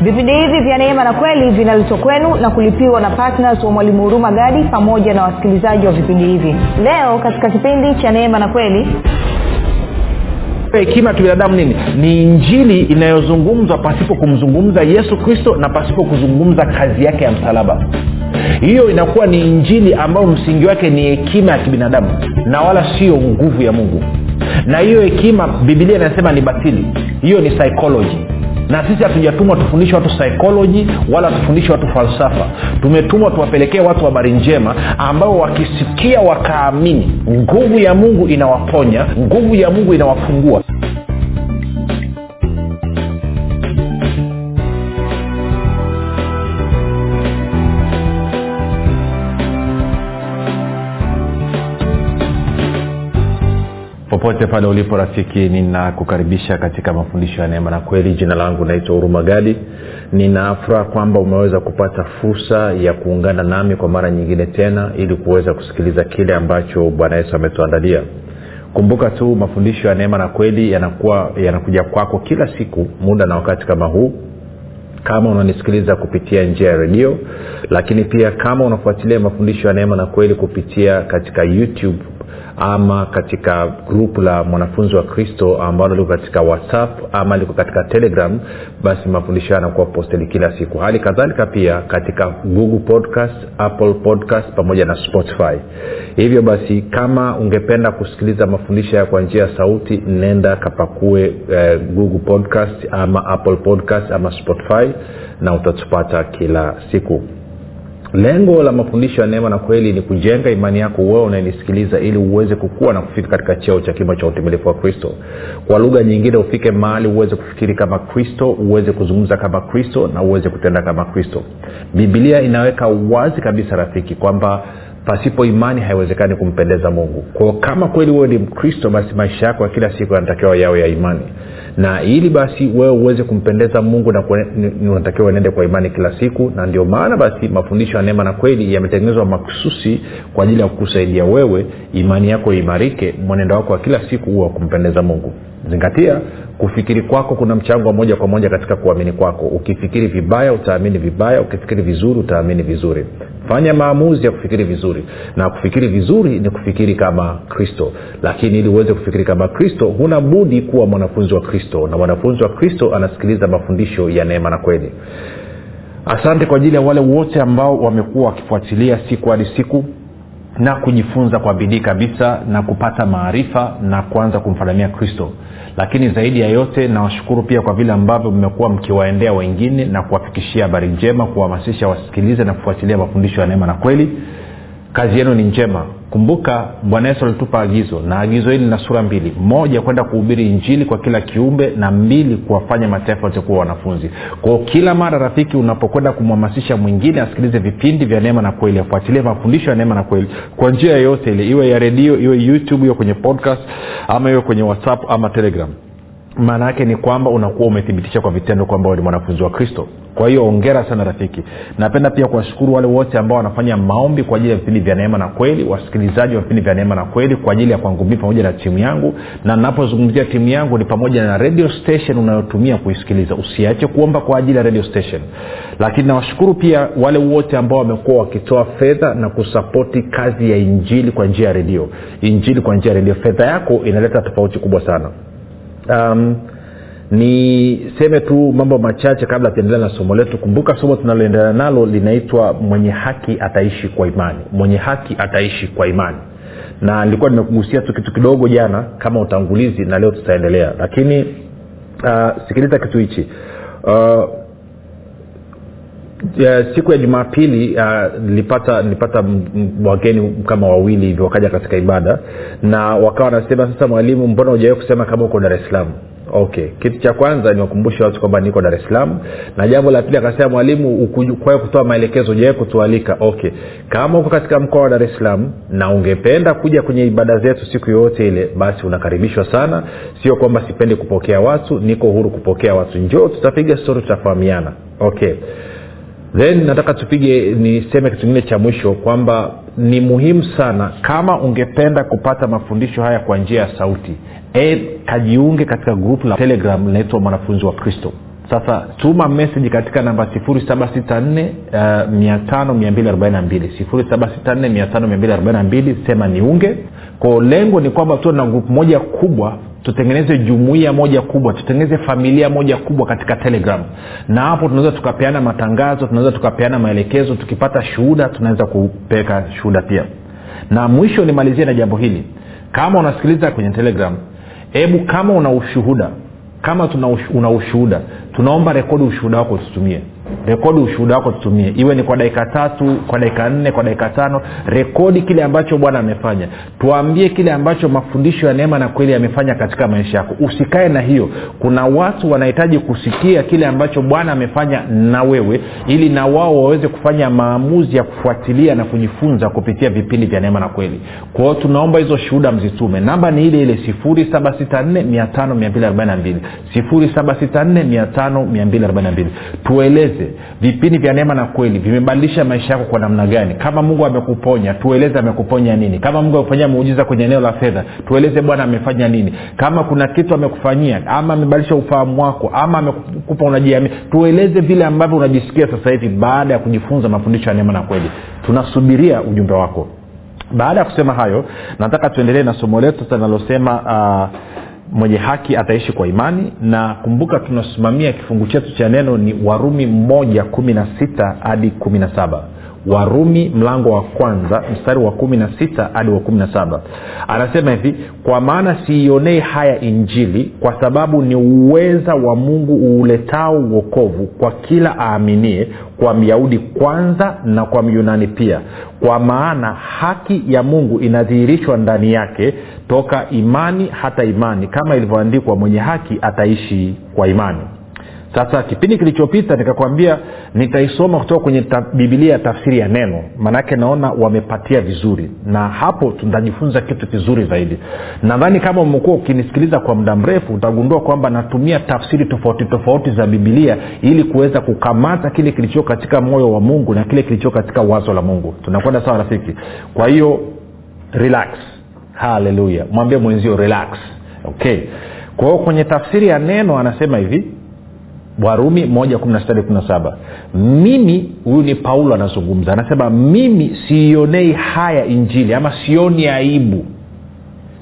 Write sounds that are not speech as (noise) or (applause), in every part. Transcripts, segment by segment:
vipindi hivi vya neema na kweli vinaletwa kwenu na kulipiwa na ptns wa mwalimu huruma gadi pamoja na wasikilizaji wa vipindi hivi. Leo katika kipindi cha neema na kweli. Hekima ya kibinadamu nini? Ni injili inayozungumzwa pasipo kumzungumza yesu kristo na pasipo kuzungumza kazi yake ya msalaba. Hiyo inakuwa ni injili ambayo msingi wake ni hekima ya kibinadamu na wala sio nguvu ya mungu. Na hiyo hekima bibilia inasema ni batili. Hiyo ni psychology na sisi hatujatumwa tufundishe watu psychology wala tufundishe watu falsafa. Tumetumwa tuwapelekee watu habari njema ambao wakisikia wakaamini. Nguvu ya mungu inawaponya nguvu ya mungu inawafungua popote pale ulipo rafiki ninakukaribisha katika mafundisho ya neema na kweli. Jina langu naitwa huruma gadi. Ninafuraha kwamba umeweza kupata fursa ya kuungana nami kwa mara nyingine tena ili kuweza kusikiliza kile ambacho bwana yesu ametuandalia. Kumbuka tu mafundisho ya neema na kweli yanakuwa yanakuja kwako kila siku muda na wakati kama huu. Kama unanisikiliza kupitia njia ya redio lakini pia kama unafuatilia mafundisho ya neema na kweli kupitia katika youtube ama katika grupu la mwanafunzi wa kristo ambalo liko katika whatsapp ama liko katika telegram basi mafundisho yanakuwa posteli kila siku. Hali kadhalika pia katika google podcast apple podcast pamoja na spotify. Hivyo basi kama ungependa kusikiliza mafundisho ya kwa njia ya sauti nenda kapakue eh, google podcast ama apple podcast ama spotify na utatupata kila siku lengo la mafundisho ya neema na kweli ni kujenga imani yako wewe unayenisikiliza ili uweze kukua na kufika katika cheo cha kimo cha utimilifu wa kristo. Kwa lugha nyingine ufike mahali uweze kufikiri kama kristo uweze kuzungumza kama kristo na uweze kutenda kama kristo. Bibilia inaweka wazi kabisa rafiki kwamba pasipo imani haiwezekani kumpendeza mungu. Kwao kama kweli wewe ni mkristo basi maisha yako ya kila siku yanatakiwa yawe ya imani. Na ili basi wewe uweze kumpendeza mungu na unatakiwa uenende kwa imani kila siku na ndio maana basi mafundisho ya neema na kweli yametengenezwa makususi kwa ajili ya kukusaidia wewe imani yako iimarike mwenendo wako wa kila siku huwa wa kumpendeza mungu. Zingatia kufikiri kwako kuna mchango wa moja kwa moja katika kuamini kwako. Ukifikiri vibaya utaamini vibaya. Ukifikiri vizuri utaamini vizuri fanya maamuzi ya kufikiri vizuri. Na kufikiri vizuri ni kufikiri kama kristo. Lakini ili uweze kufikiri kama kristo huna budi kuwa mwanafunzi wa kristo. Na mwanafunzi wa kristo anasikiliza mafundisho ya neema na kweli. Asante kwa ajili ya wale wote ambao wamekuwa wakifuatilia siku hadi siku na kujifunza kwa bidii kabisa na kupata maarifa na kuanza kumfanania kristo lakini zaidi ya yote nawashukuru pia kwa vile ambavyo mmekuwa mkiwaendea wengine na kuwafikishia habari njema kuwahamasisha wasikilize na kufuatilia mafundisho ya neema na kweli kazi yenu ni njema. Kumbuka bwana yesu alitupa agizo na agizo hili lina sura mbili. Moja kwenda kuhubiri injili kwa kila kiumbe na mbili kuwafanya mataifa yote kuwa wanafunzi. Kwao kila mara rafiki unapokwenda kumhamasisha mwingine asikilize vipindi vya neema na kweli afuatilie mafundisho ya neema na kweli kwa njia yoyote ile iwe ya redio iwe youtube iwe kwenye podcast ama iwe kwenye whatsapp ama telegram maana yake ni kwamba unakuwa umethibitisha kwa vitendo kwamba ni mwanafunzi wa kristo. Kwa hiyo ongera sana rafiki. Napenda pia kuwashukuru wale wote ambao wanafanya maombi kwa ajili ya vipindi vya neema na kweli wasikilizaji wa vipindi vya neema na kweli kwa ajili ya kwangu mii pamoja na timu yangu. Na napozungumzia timu yangu ni pamoja na radio station unayotumia kuisikiliza. Usiache kuomba kwa ajili ya radio station. Lakini nawashukuru pia wale wote ambao wamekuwa wakitoa fedha na kusapoti kazi ya injili kwa njia ya redio injili kwa njia ya redio fedha yako inaleta tofauti kubwa sana um, niseme tu mambo machache kabla tuendelea na somo letu. Kumbuka somo tunaloendelea nalo linaitwa mwenye haki ataishi kwa imani. Mwenye haki ataishi kwa imani. Na nilikuwa nimekugusia tu kitu kidogo jana kama utangulizi na leo tutaendelea. Lakini uh, sikiliza kitu hichi. Uh, ya, siku ya jumapili nilipata nilipata wageni kama wawili hivyo wakaja katika ibada. Na wakawa wanasema sasa mwalimu mbona ujawai kusema kama uko dar es salaam? Okay kitu cha kwanza niwakumbushe watu kwamba niko dar es salaam. Na jambo la pili akasema mwalimu kwae kutoa maelekezo ujawai kutualika? Okay kama uko katika mkoa wa dar es salaam na ungependa kuja kwenye ibada zetu siku yoyote ile basi unakaribishwa sana. Sio kwamba sipendi kupokea watu niko uhuru kupokea watu. Njoo tutapiga stori tutafahamiana. Okay then nataka tupige niseme kitu kingine cha mwisho kwamba ni muhimu sana kama ungependa kupata mafundisho haya kwa njia ya sauti e, kajiunge katika grupu la telegram linaitwa mwanafunzi wa kristo. Sasa tuma meseji katika namba 764 5242 sema niunge. Kwao lengo ni kwamba tuwe na grupu moja kubwa tutengeneze jumuia moja kubwa tutengeneze familia moja kubwa katika telegram. Na hapo tunaweza tukapeana matangazo tunaweza tukapeana maelekezo tukipata shuhuda tunaweza kupeleka shuhuda pia. Na mwisho nimalizie na jambo hili. Kama unasikiliza kwenye telegram hebu kama una ushuhuda kama una ushuhuda tunaomba rekodi ushuhuda wako tutumie rekodi ushuhuda wako tutumie. Iwe ni kwa dakika tatu kwa dakika nne kwa dakika tano rekodi kile ambacho bwana amefanya. Tuambie kile ambacho mafundisho ya neema na kweli yamefanya katika maisha yako. Usikae na hiyo. Kuna watu wanahitaji kusikia kile ambacho bwana amefanya na wewe ili na wao waweze kufanya maamuzi ya kufuatilia na kujifunza kupitia vipindi vya neema na kweli. Kwa tunaomba hizo shuhuda mzitume. Namba ni ile ile 764 764 tueleze vipindi vya neema na kweli vimebadilisha maisha yako kwa namna gani? Kama mungu amekuponya tueleze amekuponya nini. Kama mungu amekufanyia muujiza kwenye eneo la fedha tueleze bwana amefanya nini. Kama kuna kitu amekufanyia ama amebadilisha ufahamu wako ama amekupa unajiamini tueleze vile ambavyo unajisikia sasa hivi baada ya kujifunza mafundisho ya neema na kweli. Tunasubiria ujumbe wako. Baada ya kusema hayo nataka tuendelee na somo letu sasa linalosema uh, mwenye haki ataishi kwa imani. Na kumbuka tunasimamia kifungu chetu cha neno ni warumi moja kumi na sita hadi kumi na saba warumi mlango wa kwanza mstari wa kumi na sita hadi wa kumi na saba. Anasema hivi kwa maana siionei haya injili kwa sababu ni uweza wa mungu uuletao uokovu kwa kila aaminie kwa myahudi kwanza na kwa myunani pia. Kwa maana haki ya mungu inadhihirishwa ndani yake toka imani hata imani. Kama ilivyoandikwa mwenye haki ataishi kwa imani sasa kipindi kilichopita nikakwambia nitaisoma kutoka kwenye ta, bibilia ya tafsiri ya neno. Maanake naona wamepatia vizuri. Na hapo tutajifunza kitu kizuri zaidi. Nadhani kama umekuwa ukinisikiliza kwa muda mrefu utagundua kwamba natumia tafsiri tofauti tofauti za bibilia ili kuweza kukamata kile kilichoo katika moyo wa mungu na kile kilichoo katika wazo la mungu. Tunakwenda sawa rafiki? Kwa hiyo relax. Haleluya mwambie mwenzio relax. Okay. Kwa hiyo kwenye tafsiri ya neno anasema hivi warumi moja mimi huyu ni paulo anazungumza anasema mimi siionei haya injili ama sioni aibu.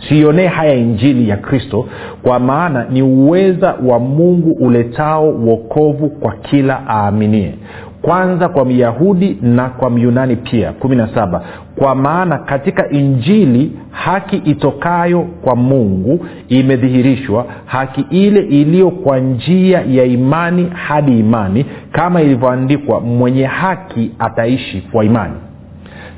Siionee haya injili ya kristo kwa maana ni uweza wa mungu uletao uokovu kwa kila aaminie kwanza kwa myahudi na kwa myunani pia kumi na saba. Kwa maana katika injili haki itokayo kwa mungu imedhihirishwa haki ile iliyo kwa njia ya imani hadi imani kama ilivyoandikwa mwenye haki ataishi kwa imani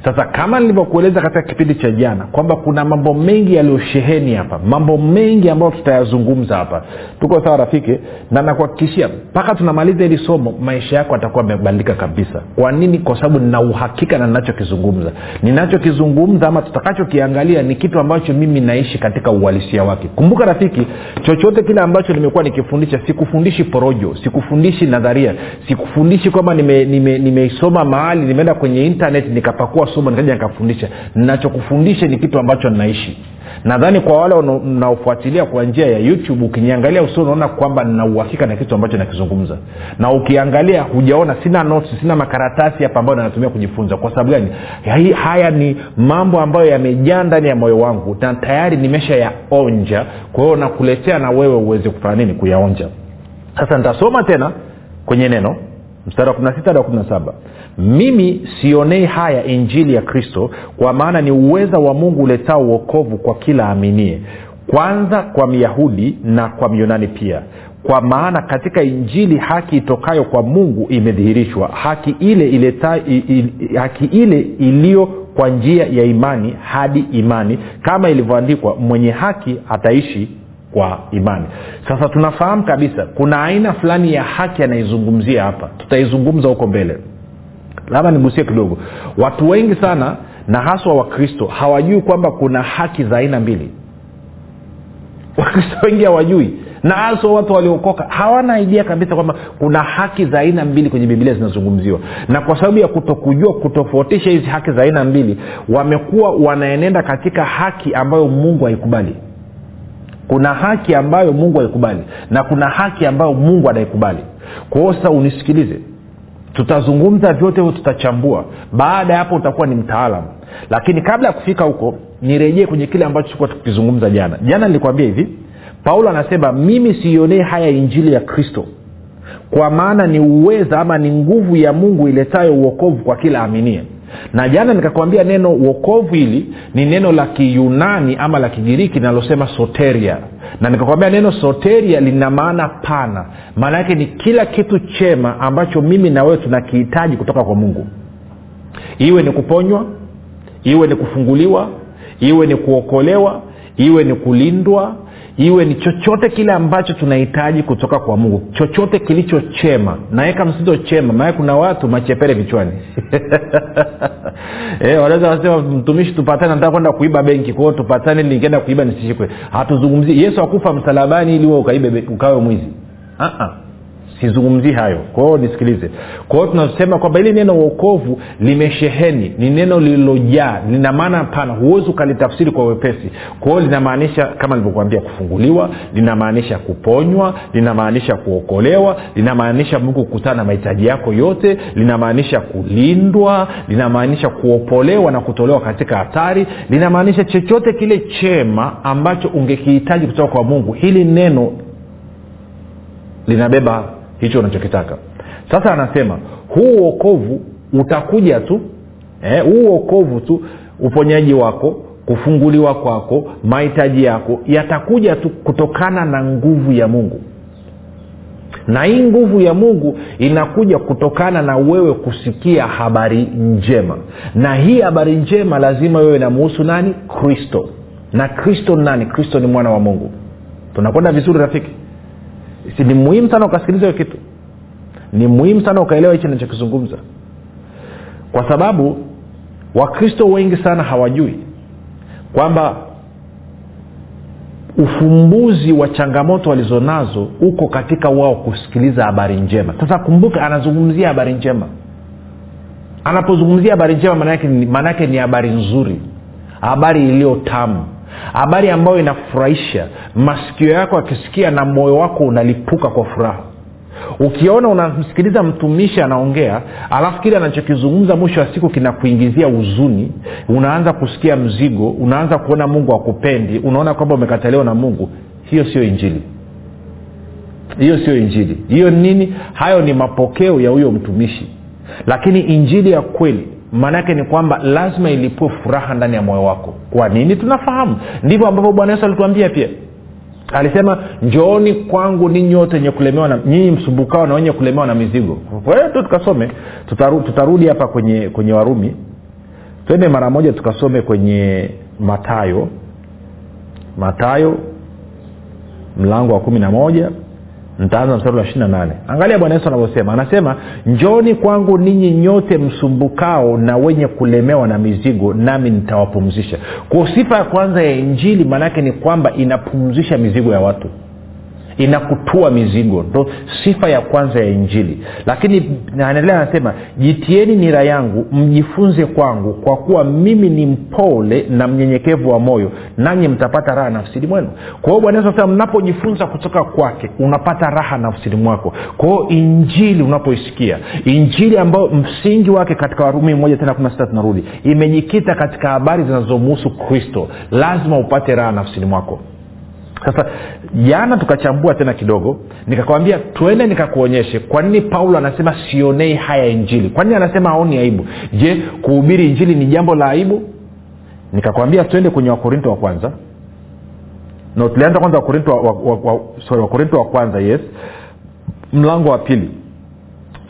sasa kama nilivyokueleza katika kipindi cha jana kwamba kuna mambo mengi yaliyosheheni hapa mambo mengi ambayo tutayazungumza hapa. Tuko sawa rafiki? Na nakuhakikishia mpaka tunamaliza hili somo maisha yako atakuwa amebadilika kabisa. Kwa nini? Kwa sababu nina uhakika na ninachokizungumza. Ninachokizungumza ama tutakachokiangalia ni kitu ambacho mimi naishi katika uhalisia wake. Kumbuka rafiki chochote kile ambacho nimekuwa nikifundisha sikufundishi porojo sikufundishi nadharia sikufundishi kwamba nimeisoma nime, nime mahali nimeenda kwenye internet nikapakua somo nikaja nikafundisha. Nachokufundisha ni kitu ambacho ninaishi. Nadhani kwa wale mnaofuatilia kwa njia ya youtube ukiniangalia usio unaona kwamba nina uhakika na kitu ambacho nakizungumza. Na ukiangalia hujaona sina notes sina makaratasi hapa ambayo natumia kujifunza. Kwa sababu gani? Haya ni mambo ambayo yamejaa ndani ya moyo wangu na tayari nimesha yaonja kwa hiyo nakuletea na wewe uweze kufanya nini? Kuyaonja. Sasa nitasoma tena kwenye neno mstari wa 16 hadi wa 17 mimi sionei haya injili ya kristo kwa maana ni uweza wa mungu uletao uokovu kwa kila aminie kwanza kwa myahudi na kwa myunani pia. Kwa maana katika injili haki itokayo kwa mungu imedhihirishwa. Haki ile ileta, il, haki ile iliyo kwa njia ya imani hadi imani. Kama ilivyoandikwa mwenye haki ataishi kwa imani. Sasa tunafahamu kabisa kuna aina fulani ya haki anaizungumzia hapa. Tutaizungumza huko mbele. Labda nigusie kidogo. Watu wengi sana na haswa wakristo hawajui kwamba kuna haki za aina mbili. (laughs) Wakristo wengi hawajui. Na haswa watu waliokoka hawana idea kabisa kwamba kuna haki za aina mbili kwenye bibilia zinazungumziwa. Na kwa sababu ya kutokujua kutofautisha hizi haki za aina mbili wamekuwa wanaenenda katika haki ambayo mungu haikubali kuna haki ambayo mungu haikubali na kuna haki ambayo mungu anaikubali. Kwa hiyo sasa unisikilize. Tutazungumza vyote hivyo tutachambua. Baada ya hapo utakuwa ni mtaalam lakini kabla ya kufika huko nirejee kwenye kile ambacho tulikuwa tukizungumza jana. Jana nilikwambia hivi paulo anasema mimi siionee haya injili ya kristo kwa maana ni uweza ama ni nguvu ya mungu iletayo uokovu kwa kila aminie na jana nikakwambia neno uokovu hili ni neno la kiyunani ama la kigiriki linalosema soteria. Na nikakwambia neno soteria lina maana pana. Maana yake ni kila kitu chema ambacho mimi na wewe tunakihitaji kutoka kwa mungu. Iwe ni kuponywa iwe ni kufunguliwa iwe ni kuokolewa iwe ni kulindwa iwe ni chochote kile ambacho tunahitaji kutoka kwa mungu. Chochote kilicho chema. Naweka msito chema maana kuna watu machepere vichwani. (laughs) E, wanaweza wasema mtumishi tupatane nataka kwenda kuiba benki. Kwao tupatane ili nikienda kuiba nisishikwe. Hatuzungumzii yesu akufa msalabani ili ukaibe ukawe mwizi. Uh-uh sizungumzii hayo. Kwa nisikilize. Kwa hiyo tunasema kwamba hili neno uokovu limesheheni ni neno lililojaa lina maana pana. Huwezi ukalitafsiri kwa wepesi. Kwa hiyo linamaanisha kama nilivyokuambia kufunguliwa linamaanisha kuponywa linamaanisha kuokolewa linamaanisha mungu kukutana na mahitaji yako yote linamaanisha kulindwa linamaanisha kuopolewa na kutolewa katika hatari linamaanisha chochote kile chema ambacho ungekihitaji kutoka kwa mungu. Hili neno linabeba hicho unachokitaka. Sasa anasema huu uokovu utakuja tu eh, huu uokovu tu uponyaji wako kufunguliwa kwako mahitaji yako yatakuja tu kutokana na nguvu ya mungu. Na hii nguvu ya mungu inakuja kutokana na wewe kusikia habari njema. Na hii habari njema lazima wewe namuhusu nani? Kristo. Na kristo nani? Kristo ni mwana wa mungu. Tunakwenda vizuri rafiki si ni muhimu sana ukasikiliza hiyo kitu. Ni muhimu sana ukaelewa hichi nachokizungumza kwa sababu wakristo wengi sana hawajui kwamba ufumbuzi wa changamoto walizonazo uko katika wao kusikiliza habari njema. Sasa kumbuka anazungumzia habari njema. Anapozungumzia habari njema maana yake ni habari nzuri. Habari iliyo tamu habari ambayo inafurahisha masikio yako akisikia na moyo wako unalipuka kwa furaha. Ukiona unamsikiliza mtumishi anaongea alafu kile anachokizungumza mwisho wa siku kinakuingizia huzuni unaanza kusikia mzigo unaanza kuona mungu akupendi unaona kwamba umekataliwa na mungu hiyo sio injili. Hiyo sio injili. Hiyo nini? Hayo ni mapokeo ya huyo mtumishi. Lakini injili ya kweli maana yake ni kwamba lazima ilipue furaha ndani ya moyo wako. Kwa nini? Tunafahamu. Ndivyo ambavyo bwana yesu alituambia pia. Alisema njooni kwangu ninyi wote wenye kulemewa na nyinyi msumbukao na wenye kulemewa na mizigo. Tu tukasome. Tutaru, tutarudi hapa kwenye kwenye warumi. Twende mara moja tukasome kwenye matayo matayo mlango wa kumi na moja ntaanza mstari wa ishiri na nane. Angalia bwana yesu anavyosema. Anasema njoni kwangu ninyi nyote msumbukao na wenye kulemewa na mizigo nami nitawapumzisha. Kwa sifa ya kwanza ya injili maanaake ni kwamba inapumzisha mizigo ya watu inakutua mizigo. Ndo sifa ya kwanza ya injili. Lakini naendelea anasema jitieni nira yangu mjifunze kwangu kwa kuwa mimi ni mpole na mnyenyekevu wa moyo nanyi mtapata raha nafsini mwenu. Kwa hiyo bwana yesu mnapojifunza kutoka kwake unapata raha nafsini mwako. Kwa hiyo injili unapoisikia injili ambayo msingi wake katika warumi moja tena kumi na sita tunarudi imejikita katika habari zinazomuhusu kristo. Lazima upate raha nafsini mwako sasa jana tukachambua tena kidogo nikakwambia twende nikakuonyeshe kwa nini paulo anasema sionei haya injili. Kwa nini anasema aoni aibu? Je kuhubiri injili ni jambo la aibu? Nikakwambia twende kwenye wakorinto wa kwanza. No tulianza kwanza wakorinto wa, wa, wa, sorry, wakorinto wa kwanza yes. Mlango wa pili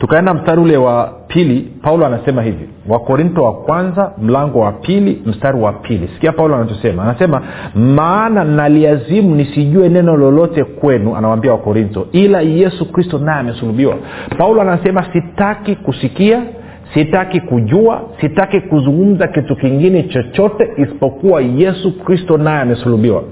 tukaenda mstari ule wa pili paulo anasema hivi. Wakorinto wa kwanza mlango wa pili mstari wa pili. Sikia paulo anachosema. Anasema maana naliazimu nisijue neno lolote kwenu anawambia wakorinto ila yesu kristo naye amesulubiwa. Paulo anasema sitaki kusikia sitaki kujua sitaki kuzungumza kitu kingine chochote isipokuwa yesu kristo naye amesulubiwa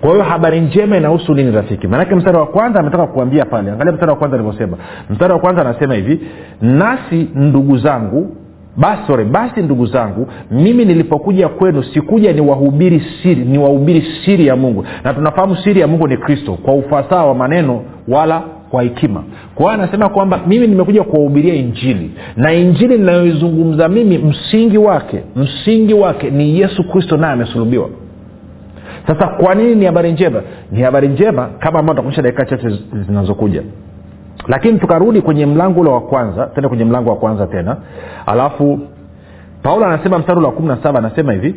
kwa hiyo habari njema inahusu nini rafiki? Maanake mstari wa kwanza ametoka kuambia pale. Angalia mstari wa kwanza alivyosema. Mstari wa kwanza anasema hivi nasi ndugu zangu basi sorry, basi ndugu zangu mimi nilipokuja kwenu sikuja niwahubiri siri niwahubiri siri ya mungu. Na tunafahamu siri ya mungu ni kristo kwa ufasaha wa maneno wala kwa hekima. Kwa hiyo anasema kwamba mimi nimekuja kuwahubiria injili na injili ninayoizungumza mimi msingi wake msingi wake ni yesu kristo naye amesulubiwa sasa kwa nini ni habari njema? Ni habari njema kama ambao takuonyesha dakika chache zinazokuja. Lakini tukarudi kwenye mlango ule wa kwanza tena kwenye mlango wa kwanza tena. Alafu paulo anasema mstari ule wa kumi na saba anasema hivi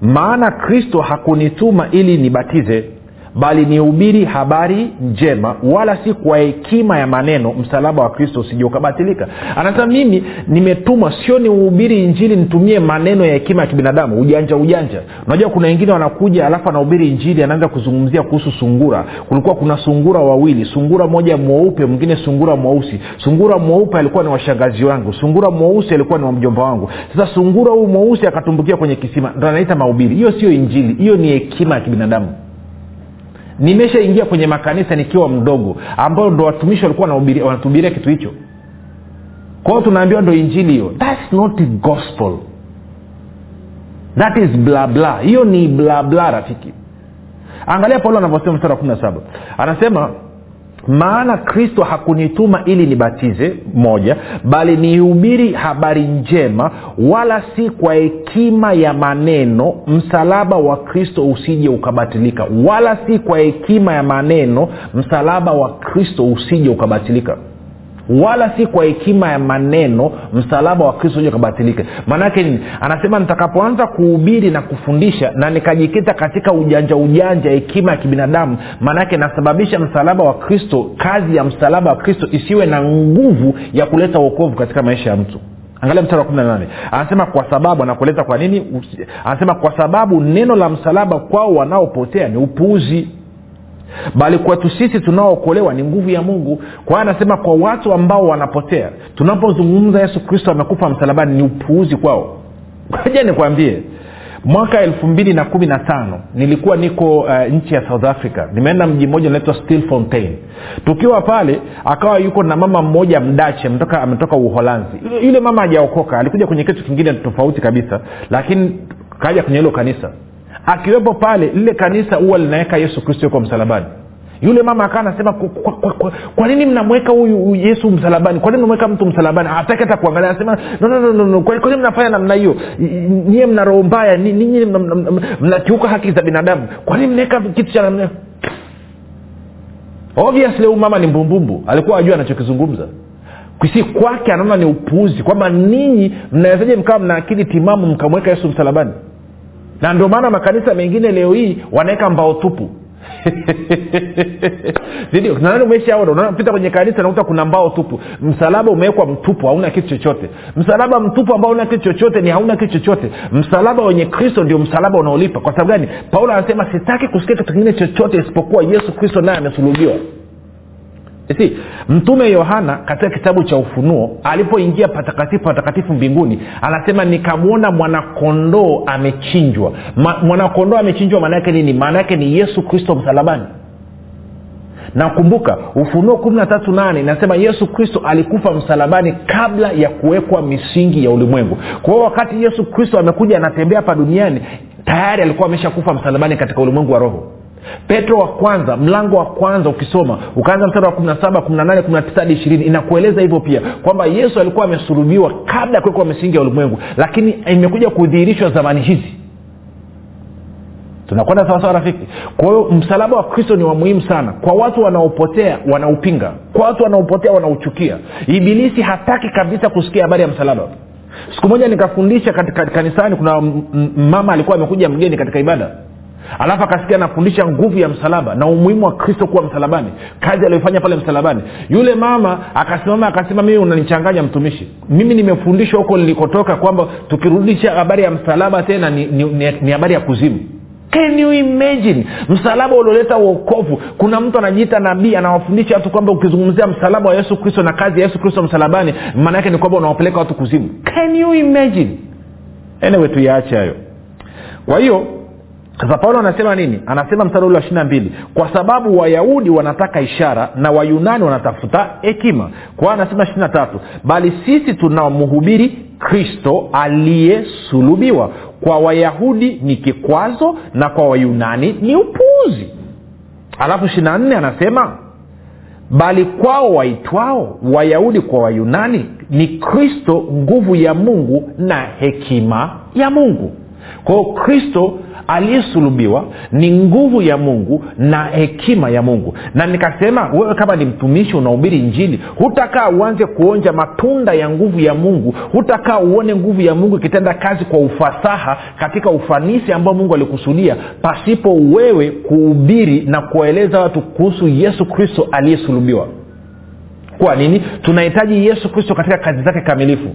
maana kristo hakunituma ili nibatize bali nihubiri habari njema wala si kwa hekima ya maneno msalaba wa kristo usije ukabatilika. Anasema mimi nimetumwa sio ni uhubiri injili nitumie maneno ya hekima ya kibinadamu. Ujanja ujanja. Unajua kuna wengine wanakuja alafu anahubiri injili anaanza kuzungumzia kuhusu sungura. Kulikuwa kuna sungura wawili sungura moja mweupe mwingine sungura mweusi. Sungura mweupe alikuwa ni washangazi wangu sungura mweusi alikuwa ni wamjomba wangu. Sasa sungura huu mweusi akatumbukia kwenye kisima ndo anaita mahubiri. Hiyo sio injili hiyo ni hekima ya kibinadamu nimeshaingia kwenye makanisa nikiwa mdogo ambao ndo watumishi walikuwa wanatuhubiria kitu hicho. Kwao tunaambiwa ndo injili hiyo. Thats not gospel. That is bla bla. Hiyo ni bla bla rafiki. Angalia paulo anavyosema mstari wa kumi na saba. Anasema maana kristo hakunituma ili nibatize moja bali nihubiri habari njema wala si kwa hekima ya maneno msalaba wa kristo usije ukabatilika. Wala si kwa hekima ya maneno msalaba wa kristo usije ukabatilika wala si kwa hekima ya maneno msalaba wa kristo uja ukabatilike. Maanaake nini? Anasema nitakapoanza kuhubiri na kufundisha na nikajikita katika ujanja ujanja hekima ya kibinadamu maanaake nasababisha msalaba wa kristo kazi ya msalaba wa kristo isiwe na nguvu ya kuleta uokovu katika maisha ya mtu. Angalia mstari wa kumi na nane. Anasema kwa sababu anakueleza kwa nini? Anasema kwa sababu neno la msalaba kwao wanaopotea ni upuuzi bali kwetu sisi tunaookolewa ni nguvu ya mungu. Kwa anasema kwa watu ambao wanapotea tunapozungumza yesu kristo amekufa msalabani ni upuuzi kwao. (laughs) Ja nikwambie mwaka elfu mbili na kumi na tano nilikuwa niko uh, nchi ya south africa. Nimeenda mji mmoja unaitwa still fontain tukiwa pale akawa yuko na mama mmoja mdache ametoka, ametoka uholanzi. Yule mama hajaokoka alikuja kwenye kitu kingine tofauti kabisa lakini kaja kwenye hilo kanisa akiwepo pale lile kanisa huwa linaweka yesu kristo yuko msalabani. Yule mama akaa anasema kwa, kwa, kwa, kwa, kwa nini mnamweka huyu yesu msalabani? Kwa nini mnamweka mtu msalabani? Hataki hata kuangalia anasema no, no, no, no, no. kwa nini mnafanya namna hiyo? Nyie mna roho mbaya. Ninyi mnakiuka haki za binadamu. Kwa nini mnaweka kitu cha namna obviously huyu mama ni mbumbumbu. Alikuwa ajua anachokizungumza. Si kwake anaona ni upuuzi kwamba ninyi mnawezaje mkawa mna akili timamu mkamweka yesu msalabani na ndio maana makanisa mengine leo hii wanaweka mbao tupu. (laughs) Unapita kwenye kanisa nakuta kuna mbao tupu. Msalaba umewekwa mtupu hauna kitu chochote. Msalaba mtupu ambao hauna kitu chochote ni hauna kitu chochote. Msalaba wenye kristo ndio msalaba unaolipa. Kwa sababu gani? Paulo anasema sitaki kusikia kitu kingine chochote isipokuwa yesu kristo naye amesulubiwa si mtume yohana katika kitabu cha ufunuo alipoingia patakatifu patakatifu mbinguni anasema nikamwona mwanakondoo amechinjwa. Ma, mwanakondoo amechinjwa maana yake nini? Maana yake ni yesu kristo msalabani. Nakumbuka ufunuo kumi na tatu inasema yesu kristo alikufa msalabani kabla ya kuwekwa misingi ya ulimwengu. Kwa hiyo wakati yesu kristo amekuja anatembea hapa duniani tayari alikuwa ameshakufa msalabani katika ulimwengu wa roho petro wa kwanza mlango wa kwanza ukisoma ukaanza mstari wa kumi na saba kumi na nane kumi na tisa hadi ishirini inakueleza hivyo pia kwamba yesu alikuwa amesurubiwa kabla ya kuwekwa misingi ya ulimwengu lakini imekuja kudhihirishwa zamani hizi. Tunakwenda sawasawa rafiki? Kwa hiyo msalaba wa kristo ni wa muhimu sana. Kwa watu wanaopotea wanaupinga. Kwa watu wanaopotea wanauchukia. Ibilisi hataki kabisa kusikia habari ya msalaba. Siku moja nikafundisha katika kanisani kuna mama alikuwa amekuja mgeni katika ibada alafu akasikia anafundisha nguvu ya msalaba na umuhimu wa kristo kuwa msalabani kazi aliyoifanya pale msalabani. Yule mama akasimama akasema mimi unanichanganya mtumishi. Mimi nimefundishwa huko nilikotoka kwamba tukirudisha habari ya msalaba tena ni, ni, ni, ni habari ya kuzimu. Can you imagine? Msalaba ulioleta uokovu kuna mtu anajiita nabii anawafundisha watu kwamba ukizungumzia msalaba wa yesu kristo na kazi ya yesu kristo msalabani maana yake ni kwamba unawapeleka watu kuzimu. Can you imagine? Anyway tuyaache hayo. Kwa hiyo sasa paulo anasema nini? Anasema mstari ule wa ishiri na mbili kwa sababu wayahudi wanataka ishara na wayunani wanatafuta hekima. Kwa hiyo anasema ishiri na tatu bali sisi tunamhubiri kristo aliyesulubiwa. Kwa wayahudi ni kikwazo na kwa wayunani ni upuuzi. Alafu ishiri na nne anasema bali kwao waitwao wayahudi kwa wayunani ni kristo nguvu ya mungu na hekima ya mungu. Kwao kristo aliyesulubiwa ni nguvu ya mungu na hekima ya mungu. Na nikasema wewe kama ni mtumishi unahubiri njili hutakaa uanze kuonja matunda ya nguvu ya mungu. Hutakaa uone nguvu ya mungu ikitenda kazi kwa ufasaha katika ufanisi ambao mungu alikusudia pasipo wewe kuhubiri na kuwaeleza watu kuhusu yesu kristo aliyesulubiwa. Kwa nini? Tunahitaji yesu kristo katika kazi zake kamilifu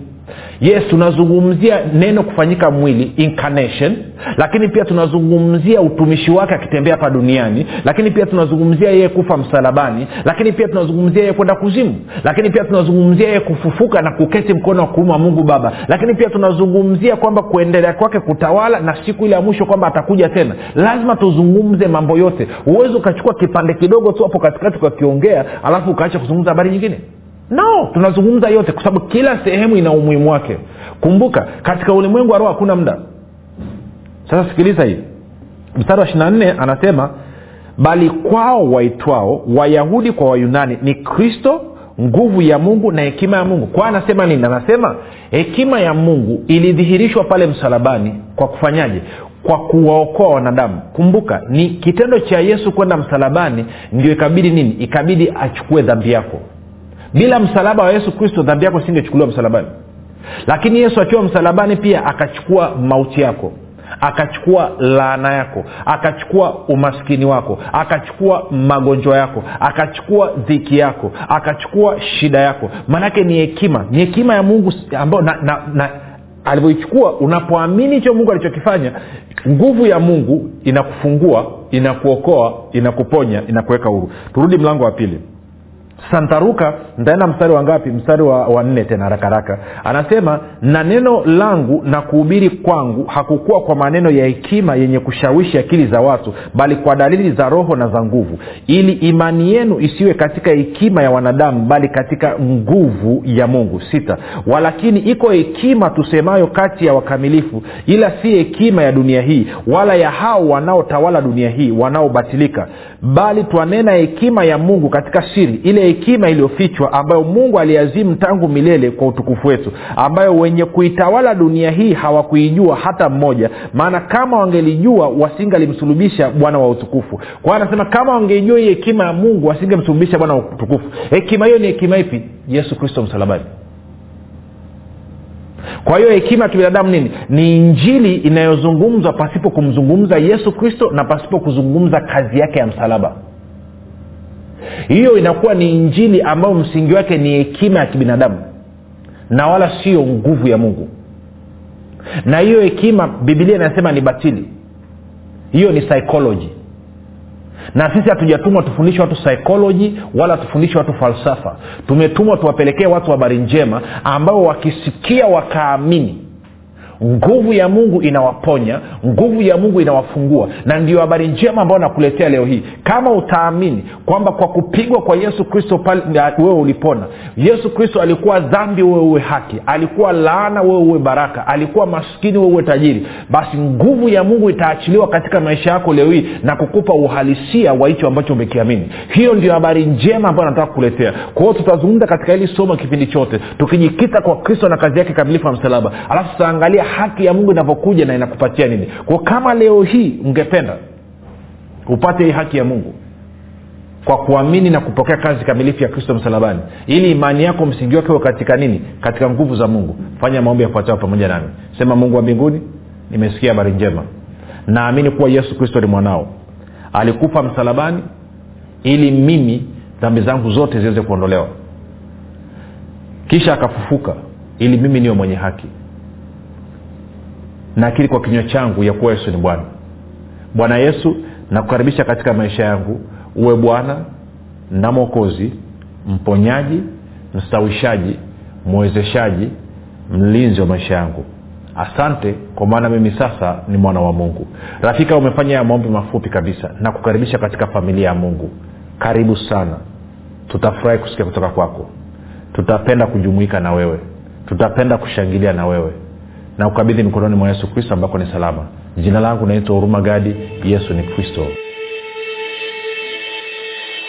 yes tunazungumzia neno kufanyika mwili incarnation lakini pia tunazungumzia utumishi wake akitembea hapa duniani lakini pia tunazungumzia yeye kufa msalabani lakini pia tunazungumzia yeye kwenda kuzimu lakini pia tunazungumzia yeye kufufuka na kuketi mkono wa kuuma mungu baba lakini pia tunazungumzia kwamba kuendelea kwake kutawala na siku ile ya mwisho kwamba atakuja tena. Lazima tuzungumze mambo yote. Huwezi ukachukua kipande kidogo tu hapo katikati ukakiongea alafu ukaacha kuzungumza habari nyingine no. Tunazungumza yote kwa sababu kila sehemu ina umuhimu wake. Kumbuka katika ulimwengu wa roho hakuna muda. Sasa sikiliza hii. Mstari wa ishiri nne anasema bali kwao waitwao wayahudi kwa wayunani ni kristo nguvu ya mungu na hekima ya mungu. Kwa anasema nini? Anasema hekima ya mungu ilidhihirishwa pale msalabani kwa kufanyaje? Kwa kuwaokoa wanadamu. Kumbuka ni kitendo cha yesu kwenda msalabani ndio ikabidi nini? Ikabidi achukue dhambi yako bila msalaba wa yesu kristo dhambi yako singechukuliwa msalabani. Lakini yesu akiwa msalabani pia akachukua mauti yako akachukua laana yako akachukua umaskini wako akachukua magonjwa yako akachukua dhiki yako akachukua shida yako. Maanake ni hekima ni hekima ya mungu ambayo na, na, na alivyoichukua unapoamini hicho mungu alichokifanya nguvu ya mungu inakufungua inakuokoa inakuponya inakuweka huru. Turudi mlango wa pili santaruka ntaenda mstari wa ngapi? Mstari wa, wa nne tena haraka haraka. Anasema na neno langu na kuhubiri kwangu hakukuwa kwa maneno ya hekima yenye kushawishi akili za watu bali kwa dalili za roho na za nguvu. Ili imani yenu isiwe katika hekima ya wanadamu bali katika nguvu ya mungu. Sita. Walakini iko hekima tusemayo kati ya wakamilifu ila si hekima ya dunia hii wala ya hao wanaotawala dunia hii wanaobatilika. Bali twanena hekima ya mungu katika siri ile hekima iliyofichwa ambayo mungu aliazimu tangu milele kwa utukufu wetu ambayo wenye kuitawala dunia hii hawakuijua hata mmoja. Maana kama wangelijua wasingalimsulubisha bwana wa utukufu. Kwa anasema kama wangeijua hii hekima ya mungu wasingemsulubisha bwana wa utukufu. Hekima hiyo ni hekima ipi? Yesu kristo msalabani. Kwa hiyo hekima ya kibinadamu nini? Ni injili inayozungumzwa pasipo kumzungumza yesu kristo na pasipo kuzungumza kazi yake ya msalaba hiyo inakuwa ni injili ambayo msingi wake ni hekima ya kibinadamu. Na wala sio nguvu ya mungu. Na hiyo hekima bibilia inasema ni batili. Hiyo ni psychology. Na sisi hatujatumwa tufundishe watu psychology wala tufundishe watu falsafa. Tumetumwa tuwapelekee watu habari njema ambao wakisikia wakaamini nguvu ya mungu inawaponya nguvu ya mungu inawafungua. Na ndio habari njema ambayo nakuletea leo hii. Kama utaamini kwamba kwa kupigwa kwa yesu kristo pale wewe ulipona. Yesu kristo alikuwa dhambi wewe uwe haki. Alikuwa laana wewe uwe baraka. Alikuwa maskini wewe uwe tajiri. Basi nguvu ya mungu itaachiliwa katika maisha yako leo hii na kukupa uhalisia wa hicho ambacho umekiamini. Hiyo ndio habari njema ambayo nataka kuletea kwa tutazungumza katika hili somo kipindi chote tukijikita kwa kristo na kazi yake kamilifu ya msalaba. Alafu tutaangalia haki ya mungu inavyokuja na inakupatia nini? Kwa kama leo hii ungependa upate hii haki ya mungu kwa kuamini na kupokea kazi kamilifu ya kristo msalabani ili imani yako msingi wake uwe katika nini? Katika nguvu za mungu. Fanya maombi yafuatayo pamoja nami. Sema mungu wa mbinguni nimesikia habari njema. Naamini kuwa yesu kristo ni mwanao. Alikufa msalabani ili mimi dhambi zangu zote ziweze kuondolewa. Kisha akafufuka ili mimi niwe mwenye haki nakiri kwa kinywa changu ya kuwa yesu ni bwana. Bwana yesu nakukaribisha katika maisha yangu. Uwe bwana na mwokozi mponyaji mstawishaji mwezeshaji mlinzi wa maisha yangu. Asante kwa maana mimi sasa ni mwana wa mungu. Rafika umefanya ya maombi mafupi kabisa. Na kukaribisha katika familia ya mungu. Karibu sana. Tutafurahi kusikia kutoka kwako. Tutapenda kujumuika na wewe. Tutapenda kushangilia na wewe na kukabidhi mikononi mwa yesu kristo ambako ni salama. Jina langu naitwa huruma gadi yesu ni kristo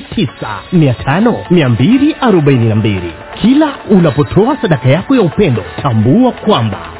7895242 kila unapotoa sadaka yako ya upendo tambua kwamba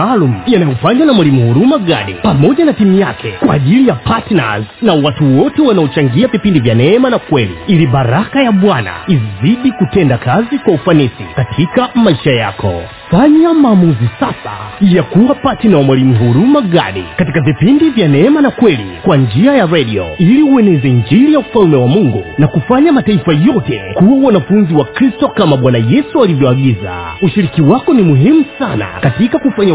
maalum yanayofanywa na mwalimu huruma gadi pamoja na timu yake kwa ajili ya partners na watu wote wanaochangia vipindi vya neema na kweli. Ili baraka ya bwana izidi kutenda kazi kwa ufanisi katika maisha yako. Fanya maamuzi sasa ya kuwa patina wa mwalimu huruma gadi katika vipindi vya neema na kweli kwa njia ya redio ili ueneze injili ya ufalme wa mungu na kufanya mataifa yote kuwa wanafunzi wa kristo kama bwana yesu alivyoagiza. Ushiriki wako ni muhimu sana katika kufanya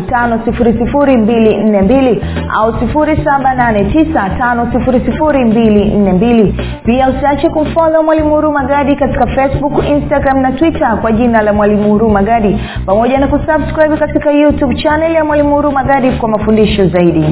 5242 au 7895242 pia usiache kumfolo mwalimu huru magadi katika facebook instagram na twitter kwa jina la mwalimu huru magadi. Pamoja na kusubscribe katika youtube chanel ya mwalimu huru magadi kwa mafundisho zaidi